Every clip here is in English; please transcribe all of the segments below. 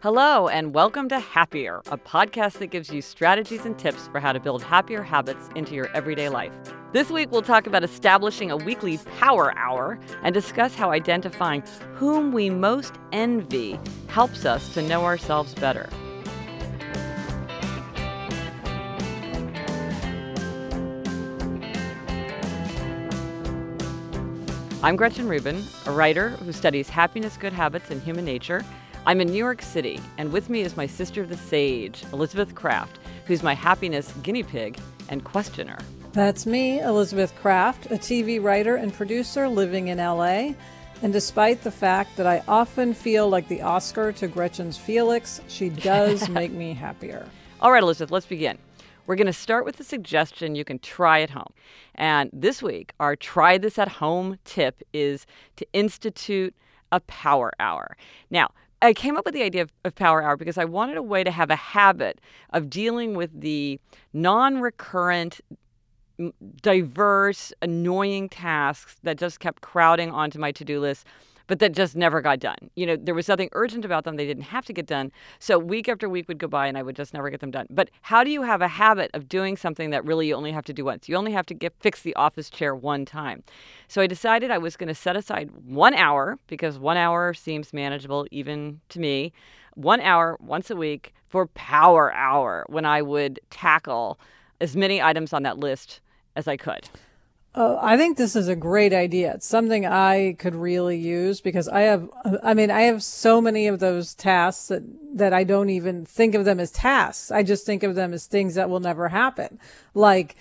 Hello, and welcome to Happier, a podcast that gives you strategies and tips for how to build happier habits into your everyday life. This week, we'll talk about establishing a weekly power hour and discuss how identifying whom we most envy helps us to know ourselves better. I'm Gretchen Rubin, a writer who studies happiness, good habits, and human nature. I'm in New York City, and with me is my sister, the sage, Elizabeth Craft, who's my happiness guinea pig and questioner. That's me, Elizabeth Craft, a TV writer and producer living in LA. And despite the fact that I often feel like the Oscar to Gretchen's Felix, she does make me happier. All right, Elizabeth, let's begin. We're going to start with a suggestion you can try at home. And this week, our try this at home tip is to institute a power hour. Now, I came up with the idea of, of, Power Hour because I wanted a way to have a habit of dealing with the non recurrent, diverse, annoying tasks that just kept crowding onto my to do list but that just never got done. You know, there was nothing urgent about them. They didn't have to get done. So week after week would go by and I would just never get them done. But how do you have a habit of doing something that really you only have to do once? You only have to get fix the office chair one time. So I decided I was going to set aside 1 hour because 1 hour seems manageable even to me. 1 hour once a week for power hour when I would tackle as many items on that list as I could. Uh, I think this is a great idea. It's something I could really use because I have, I mean, I have so many of those tasks that, that I don't even think of them as tasks. I just think of them as things that will never happen. Like,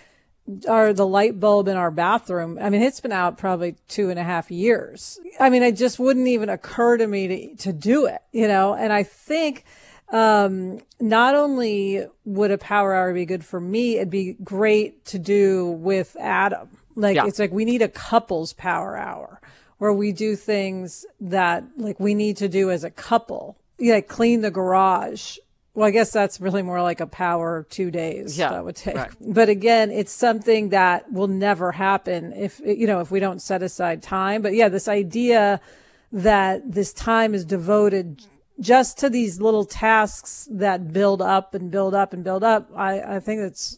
are the light bulb in our bathroom. I mean, it's been out probably two and a half years. I mean, it just wouldn't even occur to me to, to do it, you know? And I think, um, not only would a power hour be good for me, it'd be great to do with Adam like yeah. it's like we need a couples power hour where we do things that like we need to do as a couple. Yeah, like clean the garage. Well, I guess that's really more like a power two days yeah, that would take. Right. But again, it's something that will never happen if you know if we don't set aside time. But yeah, this idea that this time is devoted just to these little tasks that build up and build up and build up, I, I think it's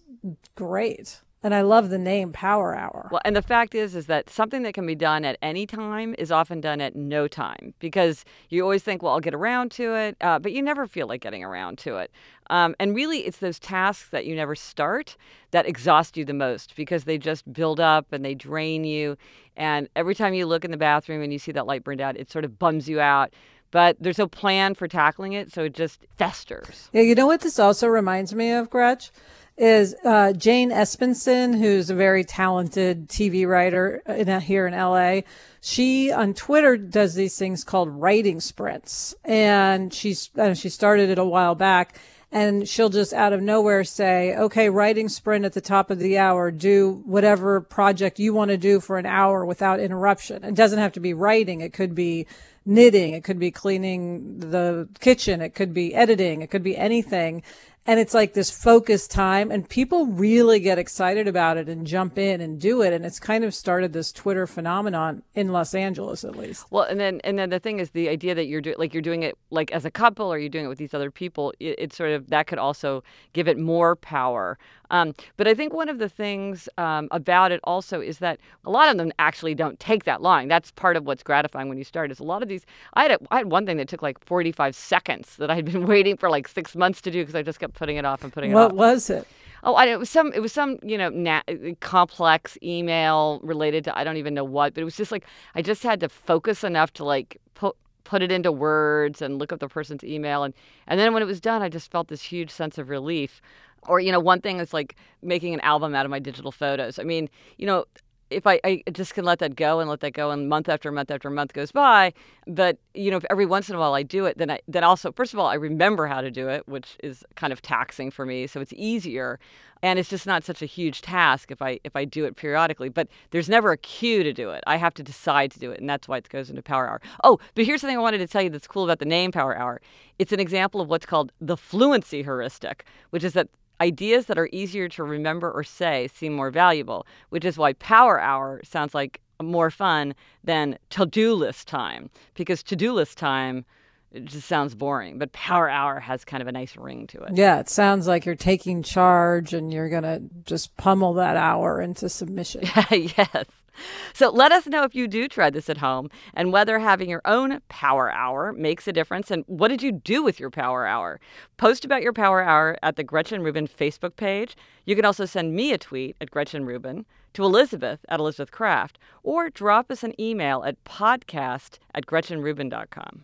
great. And I love the name Power Hour. Well, and the fact is, is that something that can be done at any time is often done at no time because you always think, well, I'll get around to it, uh, but you never feel like getting around to it. Um, and really, it's those tasks that you never start that exhaust you the most because they just build up and they drain you. And every time you look in the bathroom and you see that light burned out, it sort of bums you out but there's no plan for tackling it, so it just festers. Yeah, you know what this also reminds me of, Gretch? Is uh, Jane Espenson, who's a very talented TV writer in, here in LA. She on Twitter does these things called writing sprints, and she's uh, she started it a while back. And she'll just out of nowhere say, okay, writing sprint at the top of the hour, do whatever project you want to do for an hour without interruption. It doesn't have to be writing. It could be knitting. It could be cleaning the kitchen. It could be editing. It could be anything and it's like this focused time and people really get excited about it and jump in and do it. And it's kind of started this twitter phenomenon in los angeles at least. Well and then and then the thing is the idea that you're doing like you're doing it like as a couple or you're doing it with these other people it, it's sort of that could also give it more power um, but I think one of the things um, about it also is that a lot of them actually don't take that long. That's part of what's gratifying when you start. Is a lot of these. I had a, I had one thing that took like 45 seconds that I'd been waiting for like six months to do because I just kept putting it off and putting it what off. What was it? Oh, I, it was some. It was some, you know, na- complex email related to I don't even know what. But it was just like I just had to focus enough to like put put it into words and look up the person's email and and then when it was done, I just felt this huge sense of relief or, you know, one thing is like making an album out of my digital photos. I mean, you know, if I, I just can let that go and let that go and month after month after month goes by. But you know if every once in a while i do it then i then also first of all i remember how to do it which is kind of taxing for me so it's easier. And it's just not such a huge task if i if i do it periodically. But there's never a cue to do it. I have to decide to do it and that's why it goes into power hour. Oh but here's something i wanted to tell you that's cool about the name power hour. It's an example of what's called the fluency heuristic which is that Ideas that are easier to remember or say seem more valuable, which is why power hour sounds like more fun than to do list time, because to do list time it just sounds boring, but power hour has kind of a nice ring to it. Yeah, it sounds like you're taking charge and you're going to just pummel that hour into submission. yes. So let us know if you do try this at home and whether having your own power hour makes a difference and what did you do with your power hour? Post about your power hour at the Gretchen Rubin Facebook page. You can also send me a tweet at Gretchen Rubin, to Elizabeth at Elizabeth Craft, or drop us an email at podcast at GretchenRubin.com.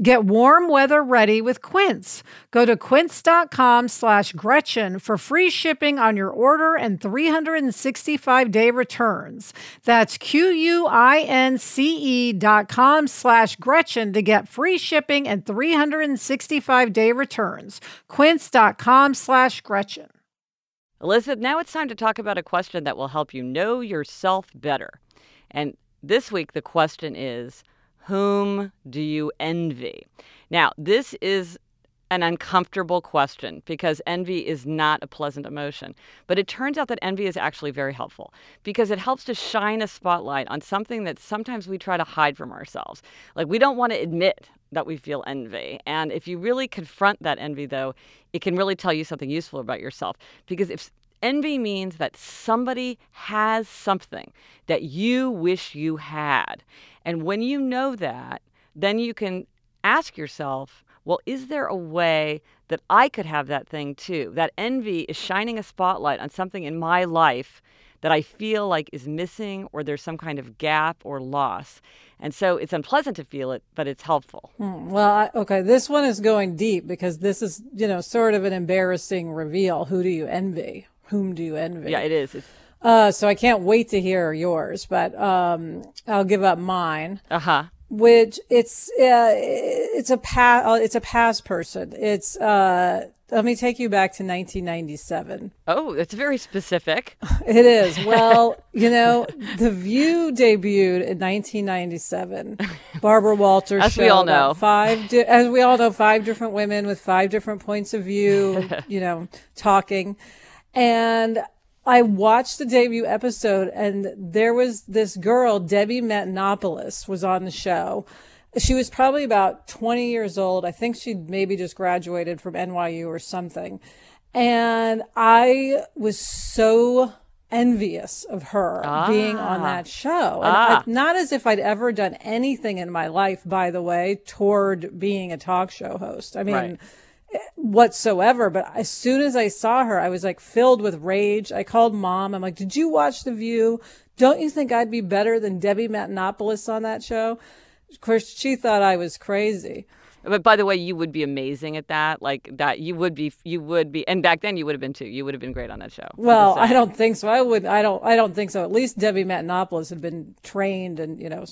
Get warm weather ready with Quince. Go to quince.com slash Gretchen for free shipping on your order and 365 day returns. That's Q-U-I-N-C-E dot com slash Gretchen to get free shipping and 365 day returns. Quince.com slash Gretchen. Elizabeth, now it's time to talk about a question that will help you know yourself better. And this week the question is, whom do you envy? Now, this is an uncomfortable question because envy is not a pleasant emotion. But it turns out that envy is actually very helpful because it helps to shine a spotlight on something that sometimes we try to hide from ourselves. Like we don't want to admit that we feel envy. And if you really confront that envy, though, it can really tell you something useful about yourself. Because if envy means that somebody has something that you wish you had. And when you know that, then you can ask yourself, well, is there a way that I could have that thing too? That envy is shining a spotlight on something in my life that I feel like is missing or there's some kind of gap or loss. And so it's unpleasant to feel it, but it's helpful. Hmm. Well, I, okay, this one is going deep because this is, you know, sort of an embarrassing reveal. Who do you envy? Whom do you envy? Yeah, it is. It's- uh, so I can't wait to hear yours, but um, I'll give up mine. Uh huh. Which it's uh, it's a past uh, it's a past person. It's uh, let me take you back to 1997. Oh, it's very specific. It is. Well, you know, The View debuted in 1997. Barbara Walters as we all know, five di- as we all know, five different women with five different points of view. you know, talking And I watched the debut episode and there was this girl, Debbie Matenopoulos was on the show. She was probably about 20 years old. I think she'd maybe just graduated from NYU or something. And I was so envious of her ah. being on ah. that show. And ah. I, not as if I'd ever done anything in my life, by the way, toward being a talk show host. I mean, right. Whatsoever. But as soon as I saw her, I was like filled with rage. I called mom. I'm like, did you watch The View? Don't you think I'd be better than Debbie Matenopoulos on that show? Of course, she thought I was crazy. But by the way, you would be amazing at that. Like that, you would be. You would be. And back then, you would have been too. You would have been great on that show. Well, I don't think so. I would. I don't. I don't think so. At least Debbie Matenopoulos had been trained and you know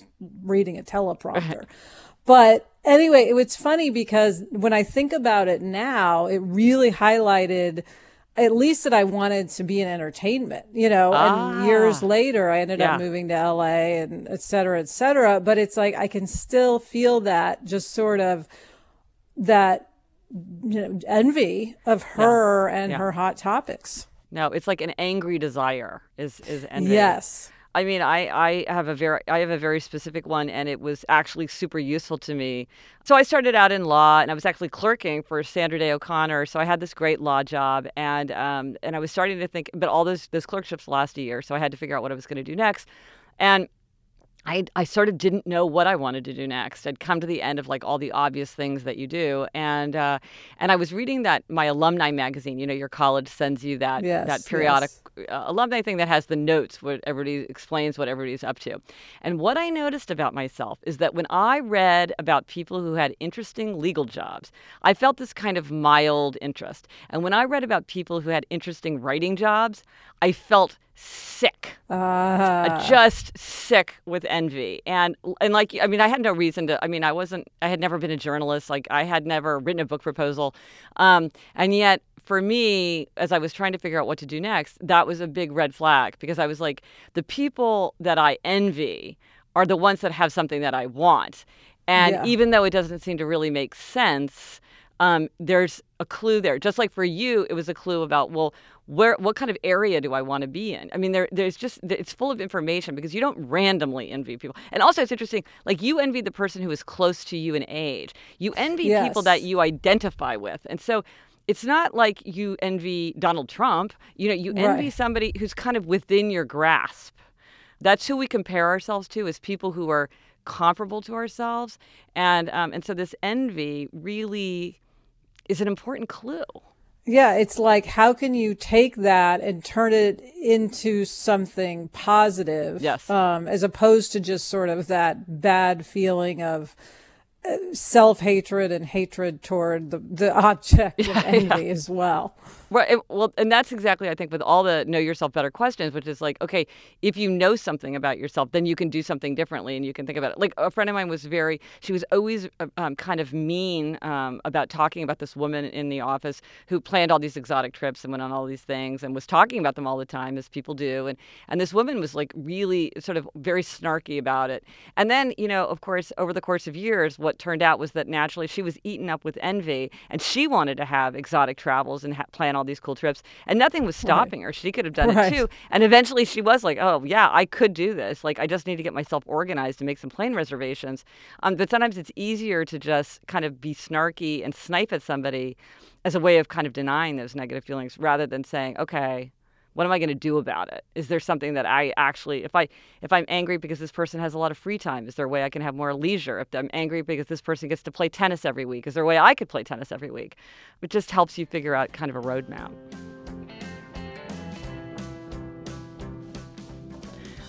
reading a teleprompter. but anyway, it was funny because when I think about it now, it really highlighted at least that I wanted to be in entertainment, you know, ah, and years later I ended yeah. up moving to LA and et cetera, et cetera. But it's like I can still feel that just sort of that you know envy of her yeah. and yeah. her hot topics. No, it's like an angry desire is is envy. Yes. I mean, I, I have a very I have a very specific one, and it was actually super useful to me. So I started out in law, and I was actually clerking for Sandra Day O'Connor. So I had this great law job, and um, and I was starting to think, but all those those clerkships last a year, so I had to figure out what I was going to do next, and I, I sort of didn't know what I wanted to do next. I'd come to the end of like all the obvious things that you do, and uh, and I was reading that my alumni magazine. You know, your college sends you that yes, that periodic yes. uh, alumni thing that has the notes where everybody explains what everybody's up to. And what I noticed about myself is that when I read about people who had interesting legal jobs, I felt this kind of mild interest. And when I read about people who had interesting writing jobs, I felt sick, uh. just sick with envy, and and like I mean, I had no reason to. I mean, I wasn't. I had never been a journalist. Like I had never written a book proposal, um, and yet for me, as I was trying to figure out what to do next, that was a big red flag because I was like, the people that I envy are the ones that have something that I want, and yeah. even though it doesn't seem to really make sense. Um, there's a clue there. Just like for you, it was a clue about, well, where what kind of area do I want to be in? I mean, there there's just it's full of information because you don't randomly envy people. And also, it's interesting. Like you envy the person who is close to you in age. You envy yes. people that you identify with, and so. It's not like you envy Donald Trump. You know, you envy right. somebody who's kind of within your grasp. That's who we compare ourselves to is people who are comparable to ourselves, and um, and so this envy really is an important clue. Yeah, it's like how can you take that and turn it into something positive? Yes. Um, as opposed to just sort of that bad feeling of uh, self hatred and hatred toward the, the object of envy yeah. as well. Right. Well, and that's exactly, I think, with all the know yourself better questions, which is like, okay, if you know something about yourself, then you can do something differently and you can think about it. Like a friend of mine was very, she was always uh, um, kind of mean um, about talking about this woman in the office who planned all these exotic trips and went on all these things and was talking about them all the time, as people do. And, and this woman was like really sort of very snarky about it. And then, you know, of course, over the course of years, what turned out was that naturally she was eaten up with envy and she wanted to have exotic travels and ha- plan all these cool trips, and nothing was stopping right. her. She could have done right. it too. And eventually, she was like, "Oh yeah, I could do this. Like, I just need to get myself organized and make some plane reservations." Um, but sometimes it's easier to just kind of be snarky and snipe at somebody as a way of kind of denying those negative feelings, rather than saying, "Okay, what am i going to do about it? Is there something that i actually if i if i'm angry because this person has a lot of free time is there a way i can have more leisure? If i'm angry because this person gets to play tennis every week is there a way i could play tennis every week? It just helps you figure out kind of a roadmap.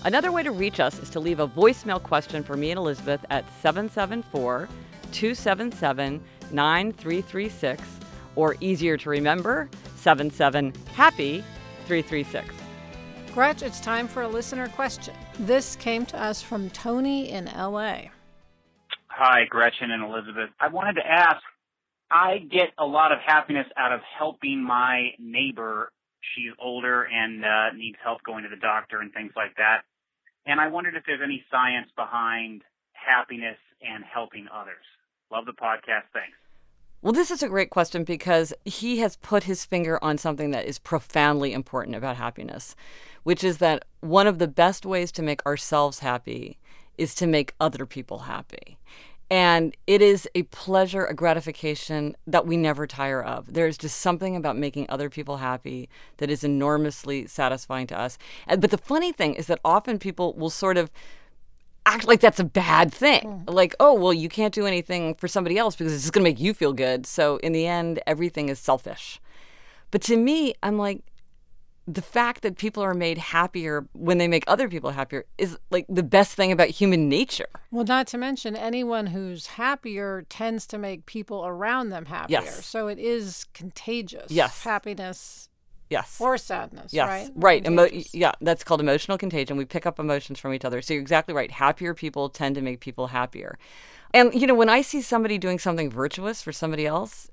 Another way to reach us is to leave a voicemail question for me and Elizabeth at 774 277 9336, or easier to remember, 77 Happy 336. Gretch, it's time for a listener question. This came to us from Tony in LA. Hi, Gretchen and Elizabeth. I wanted to ask I get a lot of happiness out of helping my neighbor. She's older and uh, needs help going to the doctor and things like that. And I wondered if there's any science behind happiness and helping others. Love the podcast. Thanks. Well, this is a great question because he has put his finger on something that is profoundly important about happiness, which is that one of the best ways to make ourselves happy is to make other people happy. And it is a pleasure, a gratification that we never tire of. There's just something about making other people happy that is enormously satisfying to us. But the funny thing is that often people will sort of act like that's a bad thing. Mm. Like, oh, well, you can't do anything for somebody else because it's just going to make you feel good. So in the end, everything is selfish. But to me, I'm like, the fact that people are made happier when they make other people happier is like the best thing about human nature. Well, not to mention anyone who's happier tends to make people around them happier. Yes. So it is contagious. Yes. Happiness. Yes. Or sadness. Yes. Right. Right. Emo- yeah. That's called emotional contagion. We pick up emotions from each other. So you're exactly right. Happier people tend to make people happier. And, you know, when I see somebody doing something virtuous for somebody else,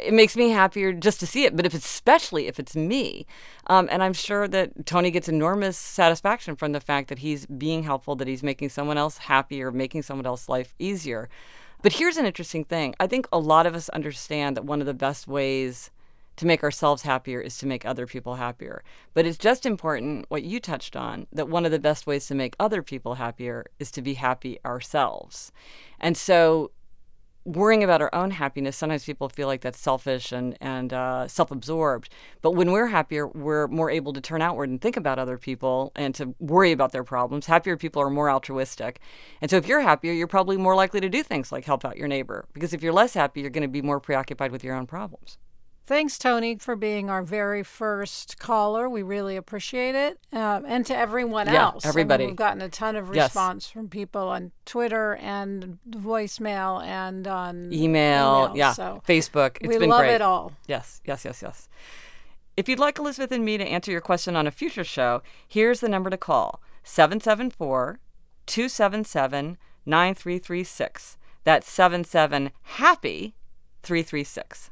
it makes me happier just to see it. But if it's, especially if it's me, um, and I'm sure that Tony gets enormous satisfaction from the fact that he's being helpful, that he's making someone else happier, making someone else's life easier. But here's an interesting thing. I think a lot of us understand that one of the best ways to make ourselves happier is to make other people happier. But it's just important what you touched on that one of the best ways to make other people happier is to be happy ourselves. And so worrying about our own happiness, sometimes people feel like that's selfish and, and uh, self absorbed. But when we're happier, we're more able to turn outward and think about other people and to worry about their problems. Happier people are more altruistic. And so if you're happier, you're probably more likely to do things like help out your neighbor. Because if you're less happy, you're going to be more preoccupied with your own problems. Thanks, Tony, for being our very first caller. We really appreciate it. Um, and to everyone yeah, else. Everybody. I mean, we've gotten a ton of response yes. from people on Twitter and voicemail and on email. email yeah. So Facebook. It's we been love great. it all. Yes, yes, yes, yes. If you'd like Elizabeth and me to answer your question on a future show, here's the number to call 774 277 9336. That's 77 Happy 336.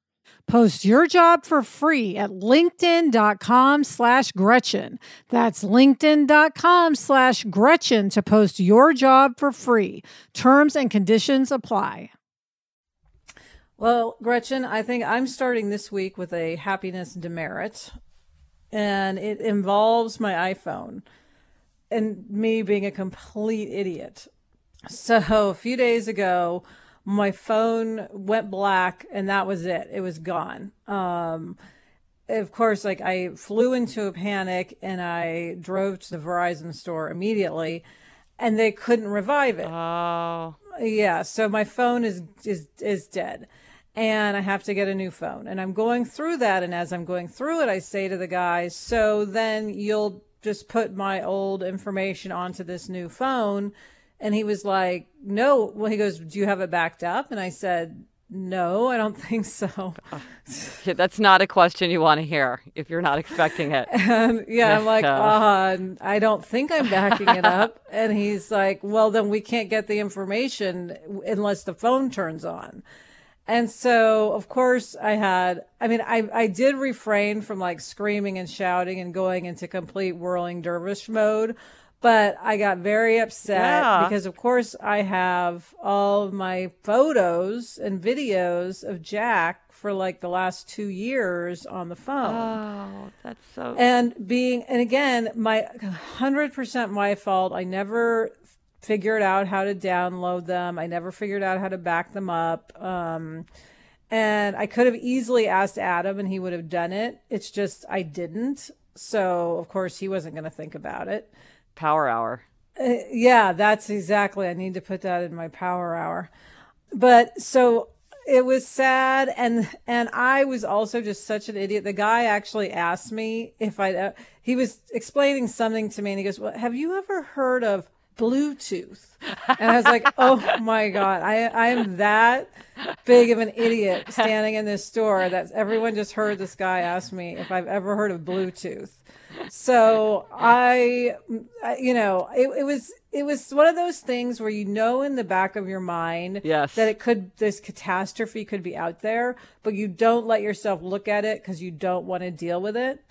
Post your job for free at linkedin.com slash Gretchen. That's linkedin.com slash Gretchen to post your job for free. Terms and conditions apply. Well, Gretchen, I think I'm starting this week with a happiness demerit, and it involves my iPhone and me being a complete idiot. So a few days ago, my phone went black and that was it. It was gone. Um, of course, like I flew into a panic and I drove to the Verizon store immediately and they couldn't revive it. Oh. Yeah, so my phone is is is dead. And I have to get a new phone. And I'm going through that and as I'm going through it, I say to the guy, "So then you'll just put my old information onto this new phone and he was like, no. Well, he goes, do you have it backed up? And I said, no, I don't think so. That's not a question you want to hear if you're not expecting it. And yeah, I'm like, uh, I don't think I'm backing it up. and he's like, well, then we can't get the information unless the phone turns on. And so, of course, I had, I mean, I, I did refrain from like screaming and shouting and going into complete whirling dervish mode but I got very upset yeah. because, of course, I have all of my photos and videos of Jack for like the last two years on the phone. Oh, that's so. And being, and again, my 100% my fault. I never figured out how to download them. I never figured out how to back them up. Um, and I could have easily asked Adam and he would have done it. It's just I didn't. So, of course, he wasn't going to think about it. Power hour. Uh, yeah, that's exactly. I need to put that in my power hour. But so it was sad and and I was also just such an idiot. The guy actually asked me if I uh, he was explaining something to me and he goes, "Well, have you ever heard of Bluetooth?" And I was like, "Oh my god, I I am that big of an idiot standing in this store that everyone just heard this guy ask me if I've ever heard of Bluetooth." So I, you know, it, it was it was one of those things where you know in the back of your mind yes. that it could this catastrophe could be out there, but you don't let yourself look at it because you don't want to deal with it.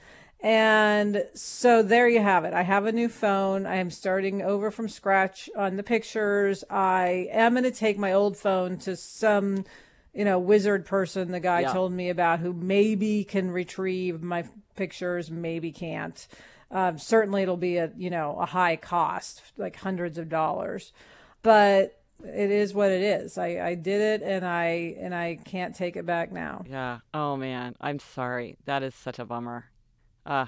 And so there you have it. I have a new phone. I am starting over from scratch on the pictures. I am going to take my old phone to some, you know, wizard person the guy Yeah. told me about who maybe can retrieve my pictures, maybe can't. Um, certainly it'll be a, you know, a high cost, like hundreds of dollars. But it is what it is. I, I did it and I and I can't take it back now. Yeah. Oh man, I'm sorry. That is such a bummer. Uh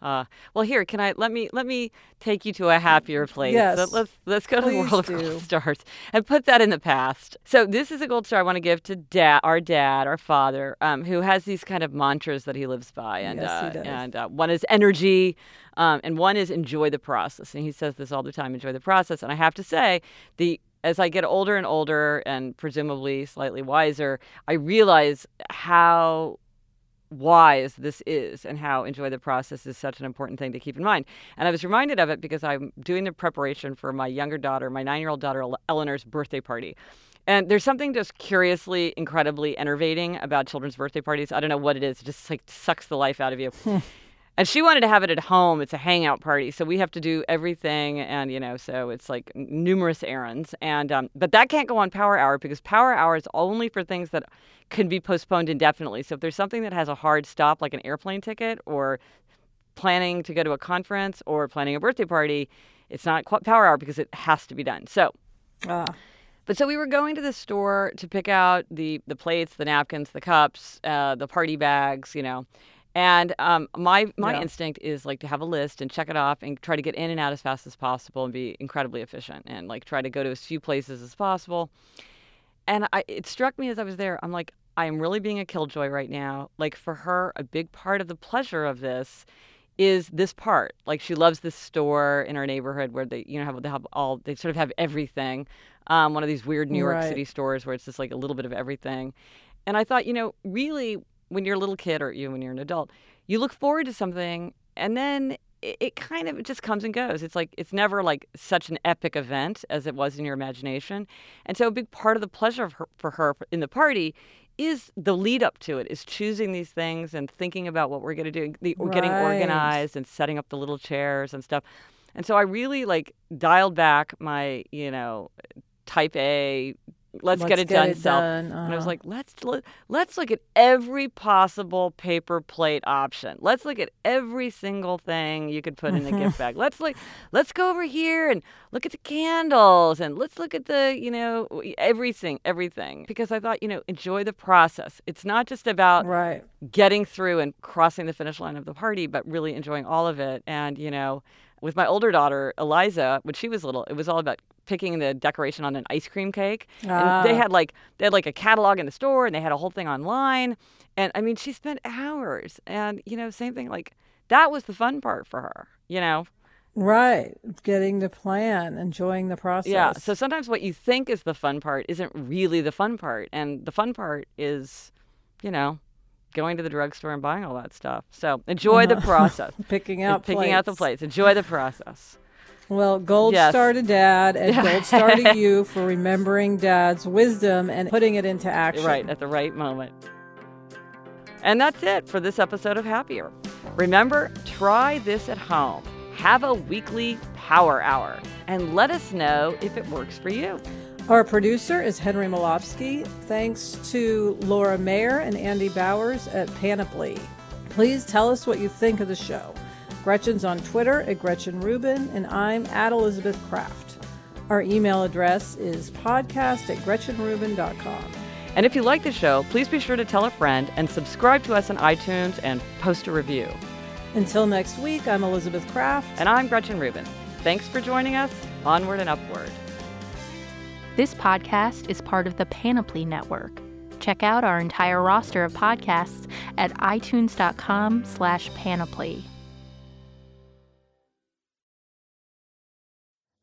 uh well here, can I let me let me take you to a happier place. Yes. Let, us let's go to the world do. of gold stars and put that in the past. So this is a gold star I want to give to dad our dad, our father, um, who has these kind of mantras that he lives by. And Yes, he uh, does. and uh, one is energy, um, and one is enjoy the process. And he says this all the time, enjoy the process. And I have to say, the as I get older and older and presumably slightly wiser, I realize how wise this is and how enjoy the process is such an important thing to keep in mind. And I was reminded of it because I'm doing the preparation for my younger daughter, my nine year old daughter Eleanor's birthday party. And there's something just curiously, incredibly enervating about children's birthday parties. I don't know what it is. It just like sucks the life out of you. And she wanted to have it at home. It's a hangout party, so we have to do everything, and you know, so it's like numerous errands. And um, but that can't go on Power Hour because Power Hour is only for things that can be postponed indefinitely. So if there's something that has a hard stop, like an airplane ticket, or planning to go to a conference, or planning a birthday party, it's not Power Hour because it has to be done. So Ah, but so we were going to the store to pick out the the plates, the napkins, the cups, uh, the party bags, you know. And um, my my Yeah. instinct is like to have a list and check it off and try to get in and out as fast as possible and be incredibly efficient and like try to go to as few places as possible. And I, it struck me as I was there, I'm like, I am really being a killjoy right now. Like for her, a big part of the pleasure of this is this part. Like she loves this store in our neighborhood where they, you know, have they have all they sort of have everything. Um, one of these weird New York Right. City stores where it's just like a little bit of everything. And I thought, you know, really, when you're a little kid or even when you're an adult, you look forward to something, and then it, it kind of just comes and goes. It's like it's never like such an epic event as it was in your imagination. And so a big part of the pleasure of her, for her in the party is the lead up to it is choosing these things and thinking about what we're going to do the, or getting organized and setting up the little chairs and stuff and so i really like dialed back my you know type a let's, get it done self done. and I was Uh-huh. like, let's let, let's look at every possible paper plate option. Let's look at every single thing you could put in a gift bag. Let's look. let's go over here and look at the candles and let's look at the, you know, everything, everything. Because I thought, you know, enjoy the process. It's not just about right. getting through and crossing the finish line of the party, but really enjoying all of it. And, you know, with my older daughter, Eliza, when she was little, it was all about picking the decoration on an ice cream cake. And they Ah. had like they had like a catalog in the store and they had a whole thing online. And I mean, she spent hours. And, you know, same thing like that was the fun part for her, you know. Right. Getting the plan, enjoying the process. Yeah. So sometimes what you think is the fun part isn't really the fun part. And the fun part is, you know, going to the drugstore and buying all that stuff. So enjoy the process. picking out picking out the plates. plates. Enjoy the process. Well, gold Yes. star to dad and gold star to you for remembering dad's wisdom and putting it into action. Right, at the right moment. And that's it for this episode of Happier. Remember, try this at home. Have a weekly power hour and let us know if it works for you. Our producer is Henry Molofsky. Thanks to Laura Mayer and Andy Bowers at Panoply. Please tell us what you think of the show. Gretchen's on Twitter at Gretchen Rubin, and I'm at Elizabeth Craft. Our email address is podcast at gretchenrubin.com. And if you like the show, please be sure to tell a friend and subscribe to us on iTunes and post a review. Until next week, I'm Elizabeth Craft. And I'm Gretchen Rubin. Thanks for joining us. Onward and upward. This podcast is part of the Panoply Network. Check out our entire roster of podcasts at itunes.com slash panoply.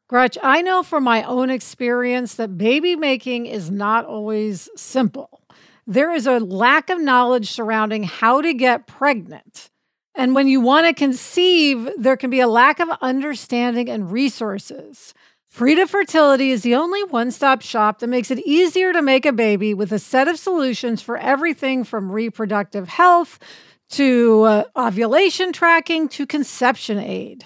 Gretch, I know from my own experience that baby making is not always simple. There is a lack of knowledge surrounding how to get pregnant. And when you want to conceive, there can be a lack of understanding and resources. Frida Fertility is the only one stop shop that makes it easier to make a baby with a set of solutions for everything from reproductive health to uh, ovulation tracking to conception aid.